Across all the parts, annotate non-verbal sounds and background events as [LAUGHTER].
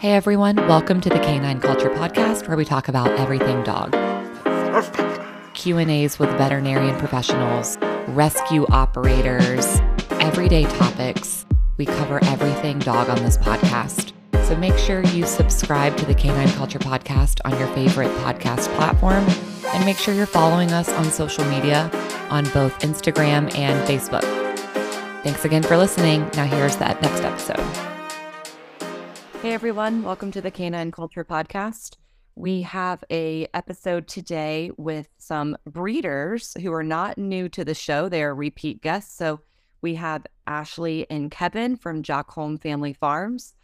Hey everyone, welcome to the Canine Culture Podcast where we talk about everything dog. Q&As with veterinarian professionals, rescue operators, everyday topics. We cover everything dog on this podcast. So make sure you subscribe to the Canine Culture Podcast on your favorite podcast platform and make sure you're following us on social media on both Instagram and Facebook. Thanks again for listening. Now here's that next episode. Hey everyone, welcome to the Canine Culture Podcast. We have a episode today with some breeders who are not new to the show. They are repeat guests. So we have Ashley and Kevin from Jockholm Family Farms,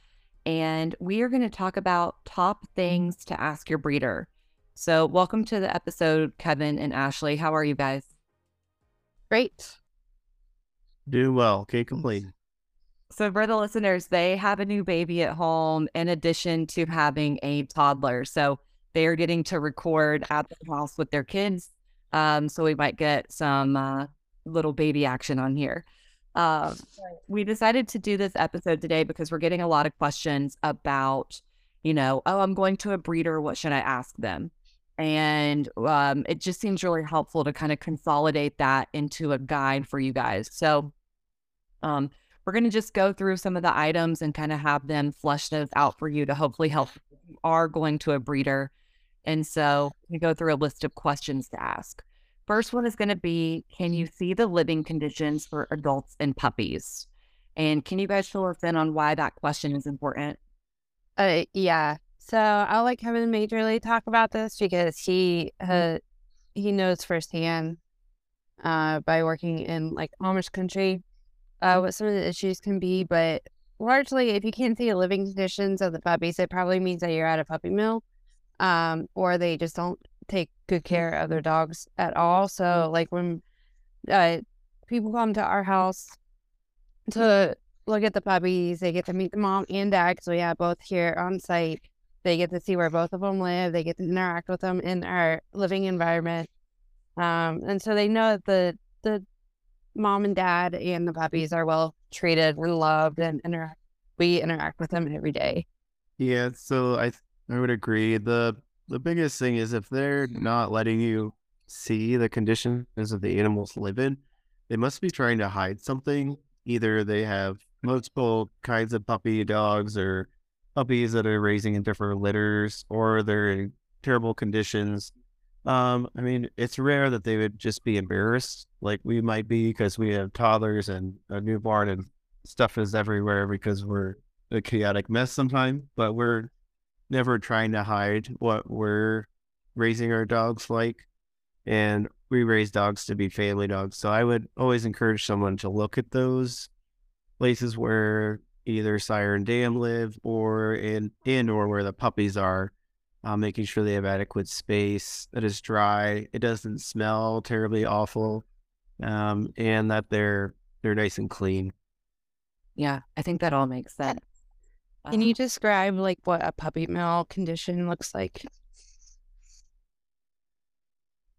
and we are going to talk about top things to ask your breeder. So welcome to the episode, Kevin and Ashley. How are you guys? Great. Doing well. Can't complain. So, for the listeners, they have a new baby at home in addition to having a toddler. So, they are getting to record at the house with their kids. Um, so, we might get some uh, little baby action on here. Uh, we decided to do this episode today because we're getting a lot of questions about, you know, oh, I'm going to a breeder. What should I ask them? And um, it just seems really helpful to kind of consolidate that into a guide for you guys. So, um, we're going to just go through some of the items and kind of have them flush those out for you to hopefully help you are going to a breeder. And so we go through a list of questions to ask. First one is going to be Can you see the living conditions for adults and puppies? And can you guys fill us in on why that question is important? Uh, yeah. So I'll let Kevin majorly talk about this because he uh, he knows firsthand uh, by working in like Amish country uh, what some of the issues can be. But largely, if you can't see the living conditions of the puppies, it probably means that you're at a puppy mill, um, or they just don't take good care of their dogs at all. So, like when uh, people come to our house to look at the puppies, they get to meet the mom and dad because we have both here on site. They get to see where both of them live. They get to interact with them in our living environment, um, and so they know that the the mom and dad and the mm-hmm. puppies are well treated and loved and interact we interact with them every day. Yeah so i i would agree. The the biggest thing is if they're not letting you see the conditions that the animals live in they must be trying to hide something. Either they have multiple kinds of puppy dogs or puppies that are raising in different litters or they're in terrible conditions um, I mean, it's rare that they would just be embarrassed like we might be because we have toddlers and a newborn and stuff is everywhere because we're a chaotic mess sometimes, but we're never trying to hide what we're raising our dogs like. And we raise dogs to be family dogs. So I would always encourage someone to look at those places where either sire and dam live or in in or where the puppies are uh, making sure they have adequate space, that is dry, it doesn't smell terribly awful, um, and that they're they're nice and clean. Yeah, I think that all makes sense. Can you describe like what a puppy mill condition looks like?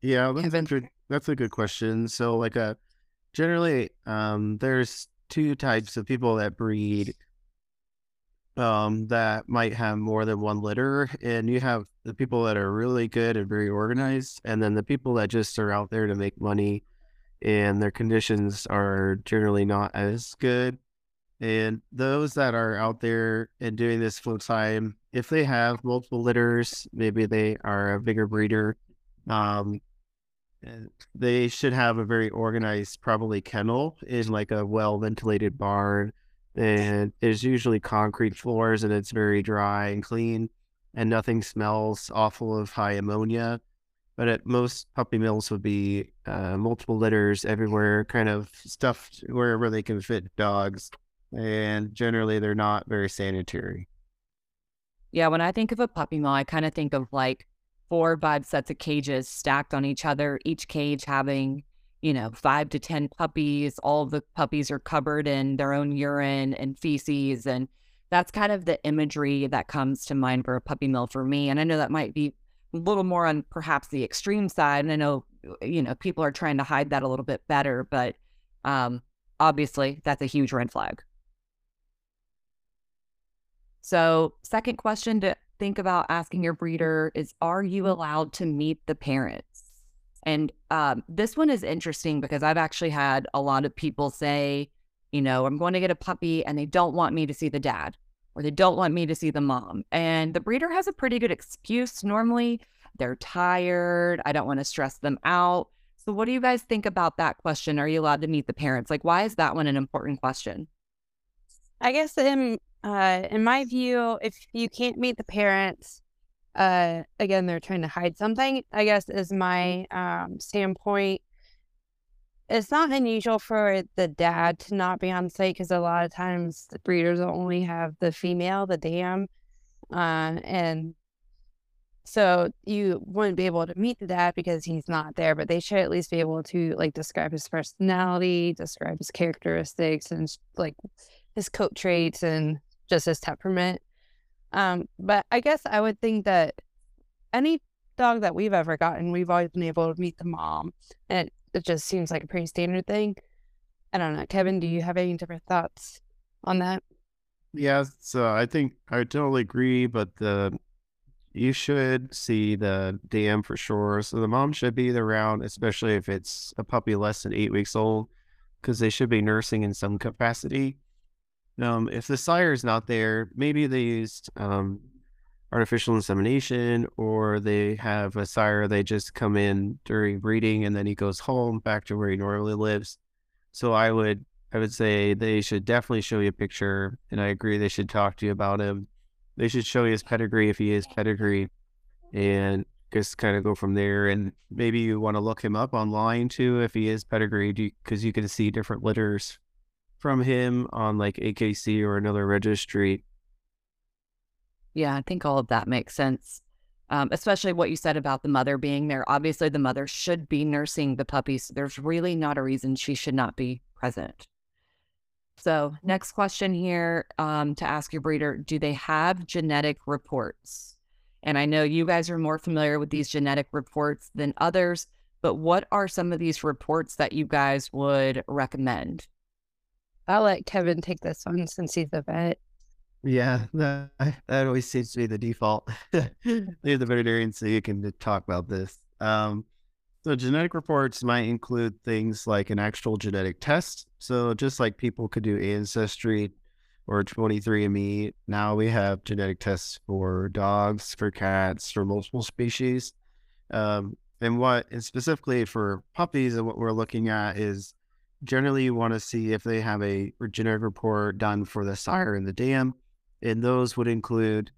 Yeah, that's a good, that's a good question. So, like a uh, generally, um, there's two types of people that breed um, that might have more than one litter. And you have the people that are really good and very organized, and then the people that just are out there to make money and their conditions are generally not as good. And those that are out there and doing this full time, if they have multiple litters, maybe they are a bigger breeder, um, they should have a very organized, probably kennel in like a well ventilated barn and there's usually concrete floors and it's very dry and clean and nothing smells awful of high ammonia. But at most puppy mills would be uh, multiple litters everywhere kind of stuffed wherever they can fit dogs and generally they're not very sanitary. Yeah when i think of a puppy mill i kind of think of like four or five sets of cages stacked on each other each cage having you know, five to 10 puppies. All the puppies are covered in their own urine and feces. And that's kind of the imagery that comes to mind for a puppy mill for me. And I know that might be a little more on perhaps the extreme side. And I know, uh, you know, people are trying to hide that a little bit better, but um, obviously that's a huge red flag. So, second question to think about asking your breeder is Are you allowed to meet the parents? And um, this one is interesting because I've actually had a lot of people say, you know, I'm going to get a puppy and they don't want me to see the dad or they don't want me to see the mom. And the breeder has a pretty good excuse normally. They're tired. I don't want to stress them out. So, what do you guys think about that question? Are you allowed to meet the parents? Like, why is that one an important question? I guess in uh, in my view, if you can't meet the parents, uh, again, they're trying to hide something. I guess is my um, standpoint. It's not unusual for the dad to not be on site because a lot of times the breeders will only have the female, the dam, uh, and so you wouldn't be able to meet the dad because he's not there, but they should at least be able to like describe his personality, describe his characteristics, and like his coat traits and just his temperament. Um, but I guess I would think that any dog that we've ever gotten, we've always been able to meet the mom, and it, it just seems like a pretty standard thing. I don't know, Kevin. Do you have any different thoughts on that? Yeah, so I think I totally agree, but the you should see the dam for sure. So the mom should be around, especially if it's a puppy less than eight weeks old, because they should be nursing in some capacity. Um, if the sire is not there, maybe they used um, artificial insemination or they have a sire, they just come in during breeding and then he goes home back to where he normally lives. So I would I would say they should definitely show you a picture and I agree they should talk to you about him. They should show you his pedigree if he is pedigree and just kind of go from there. And maybe you want to look him up online too if he is pedigree because you, you can see different litters from him on like AKC or another registry. Yeah, I think all of that makes sense. Um, especially what you said about the mother being there. Obviously, the mother should be nursing the puppies. there's really not a reason she should not be present. So, next question here um, to ask your breeder Do they have genetic reports? And I know you guys are more familiar with these genetic reports than others, but what are some of these reports that you guys would recommend? I'll let Kevin take this one since he's the vet. Yeah, that, [LAUGHS] that always seems to be the default. [LAUGHS] Leave the veterinarian so you can talk about this. Um, so genetic reports might include things like an actual genetic test. So just like people could do ancestry or 23andMe, now we have genetic tests for dogs, for cats, for multiple species. Um, and what, and specifically for puppies, and what we're looking at is generally you want to see if they have a genetic report done for the sire and the dam. And those would include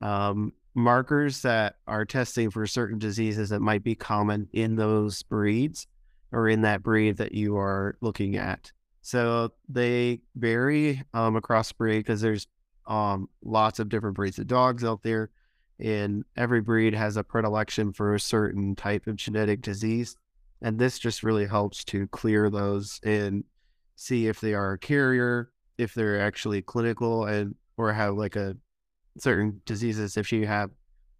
um, markers that are testing for certain diseases that might be common in those breeds or in that breed that you are looking at. So they vary um, across breed because there's um, lots of different breeds of dogs out there, and every breed has a predilection for a certain type of genetic disease. And this just really helps to clear those and see if they are a carrier, if they're actually clinical and or have like a certain diseases. If you have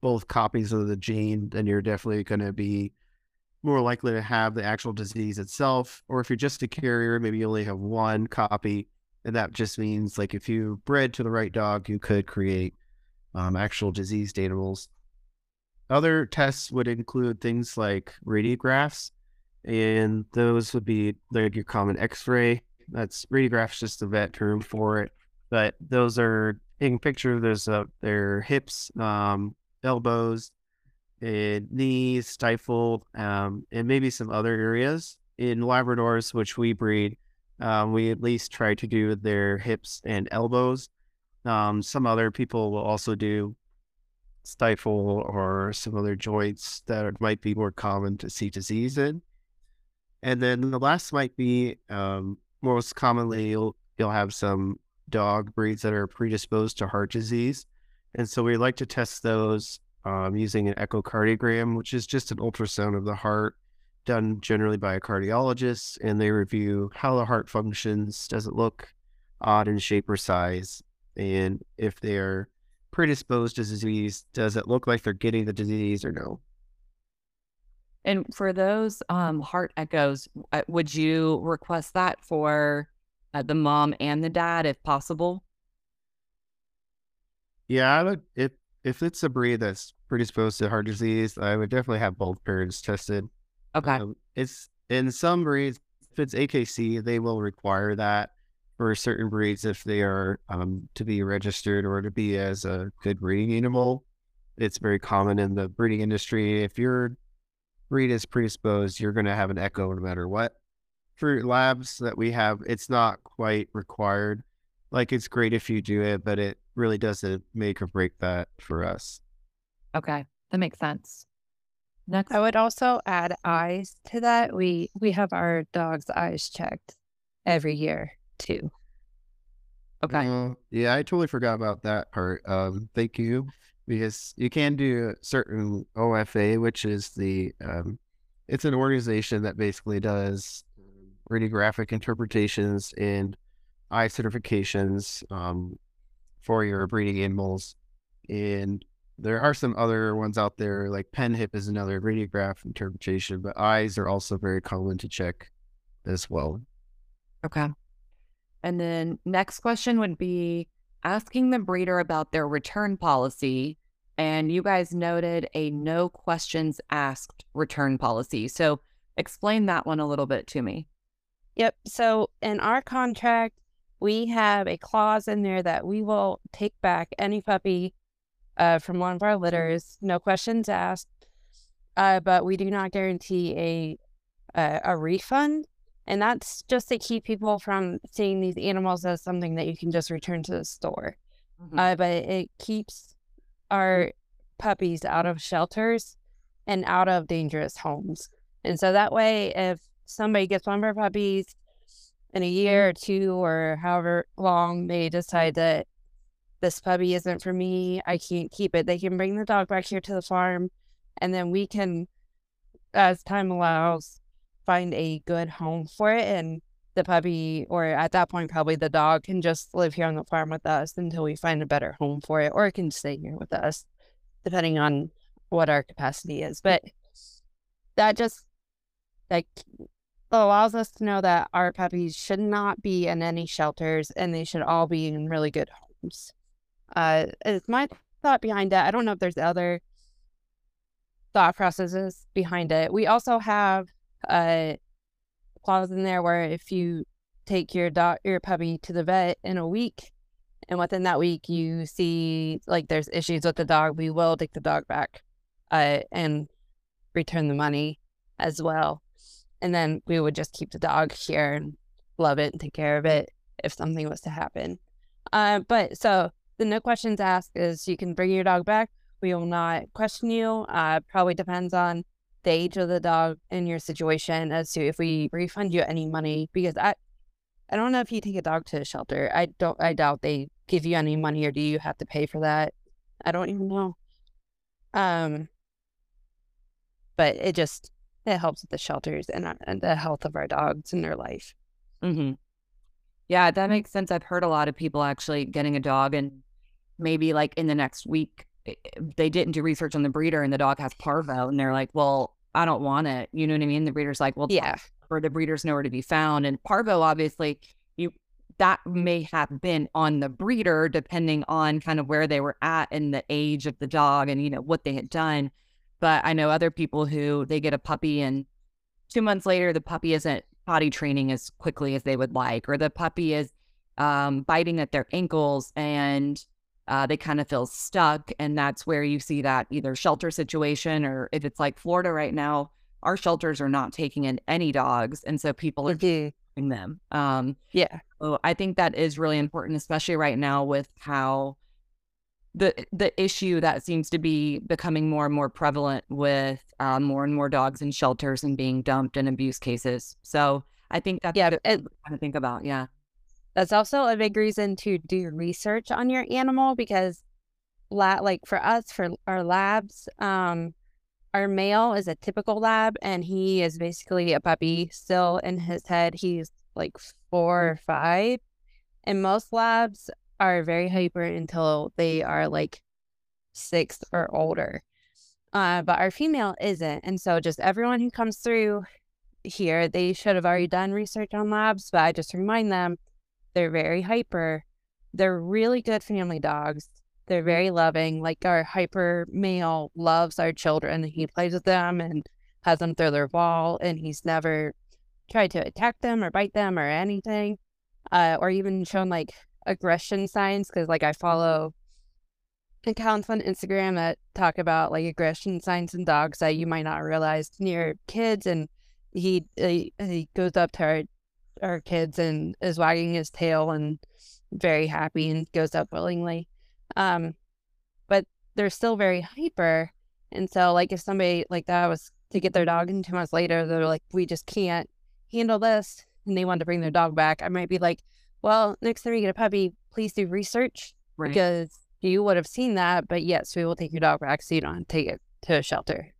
both copies of the gene, then you're definitely going to be more likely to have the actual disease itself. Or if you're just a carrier, maybe you only have one copy. And that just means like if you bred to the right dog, you could create um, actual disease animals. Other tests would include things like radiographs and those would be like your common X-ray. That's radiograph's just a vet term for it, but those are taking picture. There's uh, their hips, um, elbows, and knees, stifle, um, and maybe some other areas. In Labradors, which we breed, um, we at least try to do their hips and elbows. Um, some other people will also do stifle or some other joints that might be more common to see disease in. And then the last might be um, most commonly you'll you'll have some dog breeds that are predisposed to heart disease, and so we like to test those um, using an echocardiogram, which is just an ultrasound of the heart done generally by a cardiologist, and they review how the heart functions. Does it look odd in shape or size? And if they're predisposed to disease, does it look like they're getting the disease or no? And for those um, heart echoes, uh, would you request that for uh, the mom and the dad if possible? Yeah, I would if if it's a breed that's predisposed to heart disease, I would definitely have both parents tested. Okay. Um, it's in some breeds, if it's AKC, they will require that for certain breeds if they are um, to be registered or to be as a good breeding animal. It's very common in the breeding industry. If your breed is predisposed, you're going to have an echo no matter what. For labs that we have, it's not quite required. Like it's great if you do it, but it really doesn't make or break that for us. Okay. That makes sense. Next. I would also add eyes to that. We we have our dog's eyes checked every year too. Okay. Uh, yeah, I totally forgot about that part. Um, thank you, because you can do certain OFA, which is the um, it's an organization that basically does radiographic interpretations and eye certifications um, for your breeding animals, and there are some other ones out there, like PennHIP is another radiograph interpretation, but eyes are also very common to check as well. Okay. And then next question would be asking the breeder about their return policy. And you guys noted a no questions asked return policy. So explain that one a little bit to me. Yep. So in our contract, we have a clause in there that we will take back any puppy uh, from one of our litters, no questions asked. Uh, but we do not guarantee a, a a refund, and that's just to keep people from seeing these animals as something that you can just return to the store. Mhm. Uh, but it keeps our puppies out of shelters and out of dangerous homes. And so that way, if somebody gets one of our puppies in a year or two or however long they decide that this puppy isn't for me, I can't keep it, they can bring the dog back here to the farm and then we can, as time allows, find a good home for it. And the puppy, or at that point, probably the dog can just live here on the farm with us until we find a better home for it, or it can stay here with us, depending on what our capacity is. But that just like allows us to know that our puppies should not be in any shelters and they should all be in really good homes. Uh, it's my thought behind that. I don't know if there's other thought processes behind it. We also have a clause in there where if you take your dog, your puppy to the vet in a week, and within that week you see like there's issues with the dog, we will take the dog back, uh, and return the money as well. And then we would just keep the dog here and love it and take care of it if something was to happen. Uh, but so the no questions asked is you can bring your dog back. We will not question you. Uh, probably depends on the age of the dog and your situation as to if we refund you any money because I I don't know if you take a dog to a shelter. I don't I doubt they give you any money or do you have to pay for that? I don't even know. Um but it just it helps with the shelters and, uh, and the health of our dogs and their life. hmm Yeah, that makes sense. I've heard a lot of people actually getting a dog and maybe like in the next week, they didn't do research on the breeder and the dog has parvo and they're like, well, I don't want it. You know what I mean? The breeder's like, well, Yeah. or the breeder's nowhere to be found. And parvo, obviously, you that may have been on the breeder depending on kind of where they were at and the age of the dog and you know what they had done. But I know other people who they get a puppy and two months later the puppy isn't potty training as quickly as they would like, or the puppy is um, biting at their ankles and uh, they kind of feel stuck. And that's where you see that either shelter situation or if it's like Florida right now, our shelters are not taking in any dogs. And so people are keeping them. Um, Yeah. so I think that is really important, especially right now with how the the issue that seems to be becoming more and more prevalent with uh, more and more dogs in shelters and being dumped in abuse cases. So I think that's Yeah, good and- to kind of think about. Yeah. That's also a big reason to do research on your animal because la- like for us for our labs, um our male is a typical lab and he is basically a puppy still in his head. He's like 4 or 5. And most labs are very hyper until they are like 6 or older. Uh but our female isn't. And so just everyone who comes through here, they should have already done research on labs, but I just remind them they're very hyper. They're really good family dogs. They're very loving. Like our hyper male loves our children. He plays with them and has them throw their ball, and he's never tried to attack them or bite them or anything, uh, or even shown like aggression signs. Because like I follow accounts on Instagram that talk about like aggression signs in dogs that you might not realize near kids, and he he, he goes up to our our kids and is wagging his tail and very happy and goes up willingly. Um, but they're still very hyper. And so, like, if somebody like that was to get their dog and two months later, they're like, we just can't handle this, and they want to bring their dog back, I might be like, well, next time you get a puppy, please do research right. because you would have seen that. But yes, we will take your dog back so you don't take it to a shelter.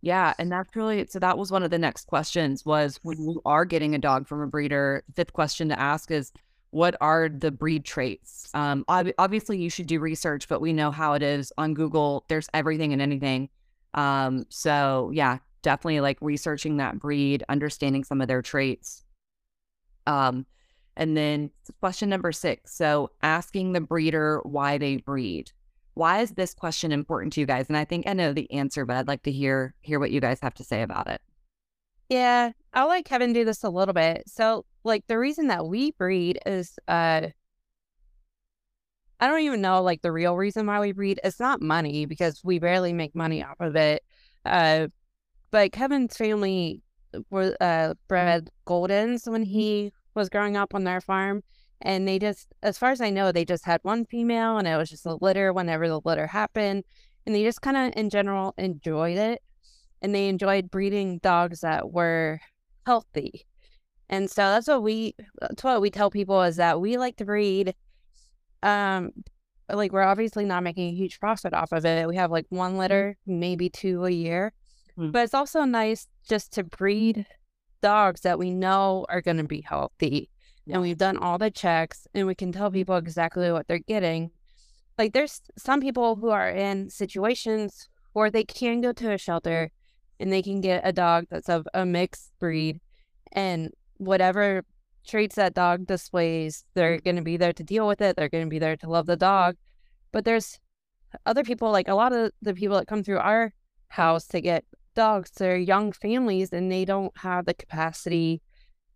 Yeah, and that's really so that was one of the next questions was when you are getting a dog from a breeder, fifth question to ask is what are the breed traits? Um, ob- obviously you should do research, but we know how it is on Google. There's everything and anything. Um, so yeah, definitely like researching that breed, understanding some of their traits. Um, and then question number six. So asking the breeder why they breed. Why is this question important to you guys? And I think I know the answer, but I'd like to hear hear what you guys have to say about it. Yeah, I'll let Kevin do this a little bit. So, like the reason that we breed is uh I don't even know like the real reason why we breed. It's not money because we barely make money off of it. Uh but Kevin's family were uh bred Goldens when he was growing up on their farm and they just as far as i know they just had one female and it was just a litter whenever the litter happened and they just kind of in general enjoyed it and they enjoyed breeding dogs that were healthy and so that's what we that's what we tell people is that we like to breed um like we're obviously not making a huge profit off of it we have like one mm-hmm. litter maybe two a year mm-hmm. but it's also nice just to breed dogs that we know are going to be healthy and we've done all the checks and we can tell people exactly what they're getting. Like there's some people who are in situations where they can go to a shelter and they can get a dog that's of a mixed breed and whatever traits that dog displays, they're mm. going to be there to deal with it. They're going to be there to love the dog. But there's other people, like a lot of the people that come through our house to get dogs, they're young families and they don't have the capacity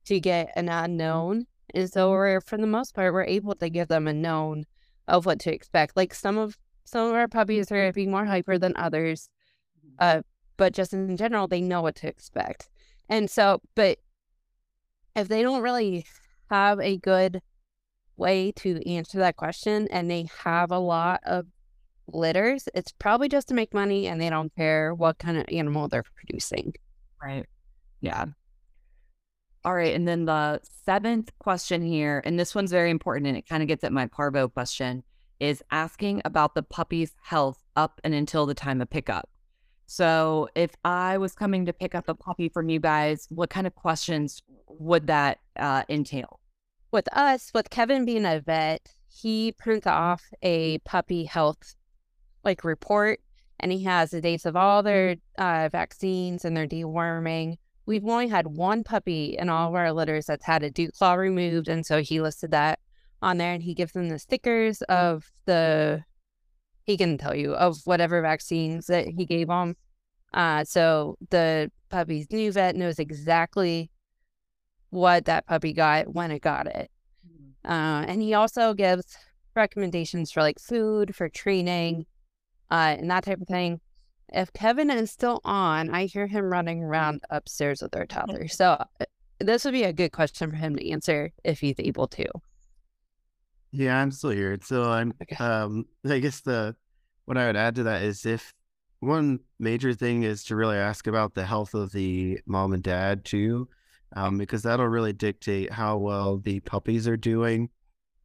to get an mm. unknown and so we're for the most part we're able to give them a known of what to expect. Like some of some of our puppies are being more hyper than others. Mm-hmm. Uh but just in general they know what to expect. And so but if they don't really have a good way to answer that question and they have a lot of litters, it's probably just to make money and they don't care what kind of animal they're producing. Right. Yeah. All right. And then the seventh question here, and this one's very important and it kind of gets at my parvo question, is asking about the puppy's health up and until the time of pickup. So if I was coming to pick up a puppy from you guys, what kind of questions would that uh, entail? With us, with Kevin being a vet, he prints off a puppy health like report and he has the dates of all their uh, vaccines and their deworming we've only had one puppy in all of our litters that's had a dew claw removed. And so he listed that on there and he gives them the stickers of the, he can tell you of whatever vaccines that he gave them. Uh, so the puppy's new vet knows exactly what that puppy got when it got it. Mm-hmm. Uh, and he also gives recommendations for like food, for training, uh, and that type of thing if Kevin is still on, I hear him running around upstairs with our toddler. So uh, this would be a good question for him to answer if he's able to. Yeah, I'm still here. So I'm okay. um I guess the what I would add to that is if one major thing is to really ask about the health of the mom and dad too, um, because that'll really dictate how well the puppies are doing.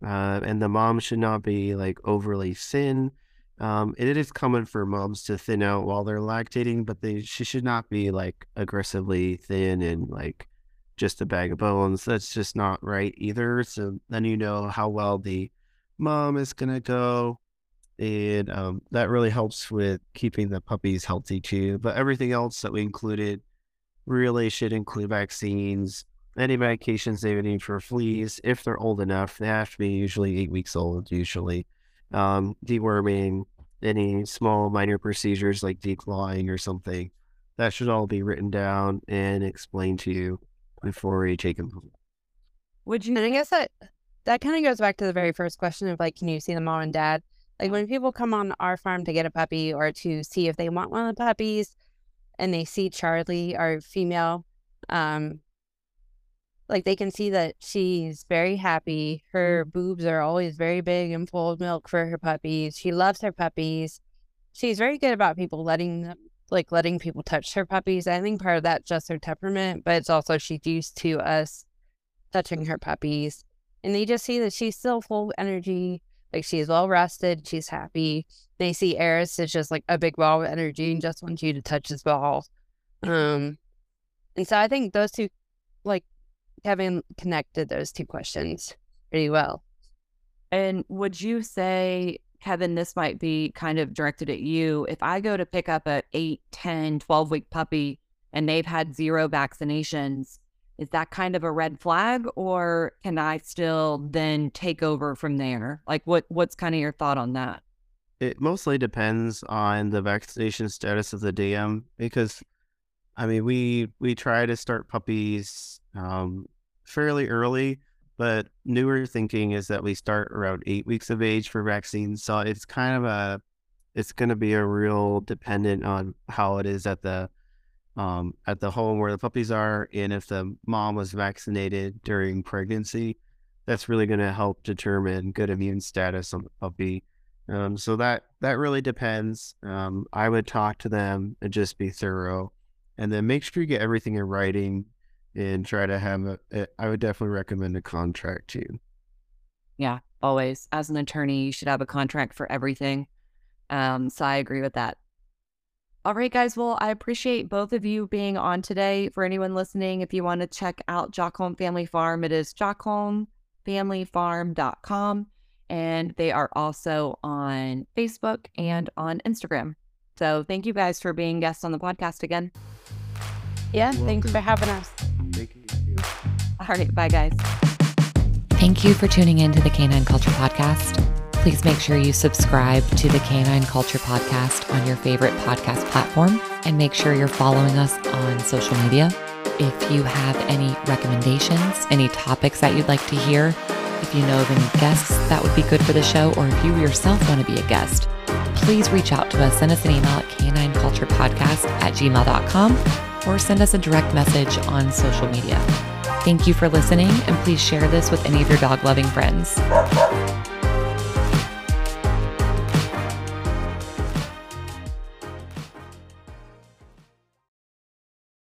Uh, and the mom should not be like overly thin um, it is common for moms to thin out while they're lactating, but they she should not be like aggressively thin and like just a bag of bones. That's just not right either. So then you know how well the mom is gonna go, and um, that really helps with keeping the puppies healthy too. But everything else that we included really should include vaccines, any medications they would need for fleas if they're old enough. They have to be usually eight weeks old, usually um, deworming, any small minor procedures like declawing or something. That should all be written down and explained to you before you take them. Would you? And I guess that that kind of goes back to the very first question of like, can you see the mom and dad? Like when people come on our farm to get a puppy or to see if they want one of the puppies, and they see Charlie, our female, um, like they can see that she's very happy. Her boobs are always very big and full of milk for her puppies. She loves her puppies. She's very good about people letting them like letting people touch her puppies. I think part of that's just her temperament, but it's also she's used to us touching her puppies. And they just see that she's still full of energy, like she's well rested, she's happy. They see Eris is just like a big ball of energy and just wants you to touch his balls. Um and so I think those two like Kevin connected those two questions pretty well. And would you say, Kevin, this might be kind of directed at you. If I go to pick up a 8, 10, 12 week puppy and they've had zero vaccinations, is that kind of a red flag or can I still then take over from there? Like what what's kind of your thought on that? It mostly depends on the vaccination status of the DM because I mean we we try to start puppies um, fairly early, but newer thinking is that we start around eight weeks of age for vaccines. So it's kind of a it's going to be a real dependent on how it is at the um, at the home where the puppies are, and if the mom was vaccinated during pregnancy, that's really going to help determine good immune status on the puppy. Um, so that that really depends. Um, I would talk to them and just be thorough, and then make sure you get everything in writing, and try to have a. a I would definitely recommend a contract too. Yeah, always. As an attorney, you should have a contract for everything. Um, so I agree with that. All right, guys. Well, I appreciate both of you being on today. For anyone listening, if you want to check out Jockholm Family Farm, it is jockholmfamilyfarm.com. And they are also on Facebook and on Instagram. So thank you guys for being guests on the podcast again. Yeah, You're thanks for having us. Thank you. All right. Bye, guys. Thank you for tuning in to the Canine Culture Podcast. Please make sure you subscribe to the Canine Culture Podcast on your favorite podcast platform and make sure you're following us on social media. If you have any recommendations, any topics that you'd like to hear, if you know of any guests that would be good for the show, or if you yourself want to be a guest, please reach out to us. Send us an email at canineculturepodcast at gmail.com or send us a direct message on social media. Thank you for listening, and please share this with any of your dog loving friends.